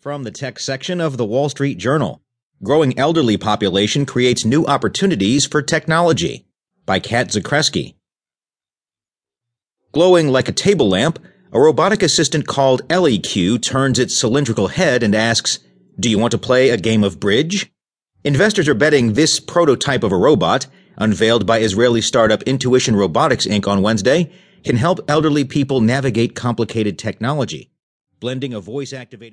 From the tech section of the Wall Street Journal Growing Elderly Population Creates New Opportunities for Technology by Cat Zakrzewski. Glowing like a table lamp, a robotic assistant called ElliQ turns its cylindrical head and asks, Do you want to play a game of bridge? Investors are betting this prototype of a robot, unveiled by Israeli startup Intuition Robotics Inc. on Wednesday, can help elderly people navigate complicated technology. Blending a voice activated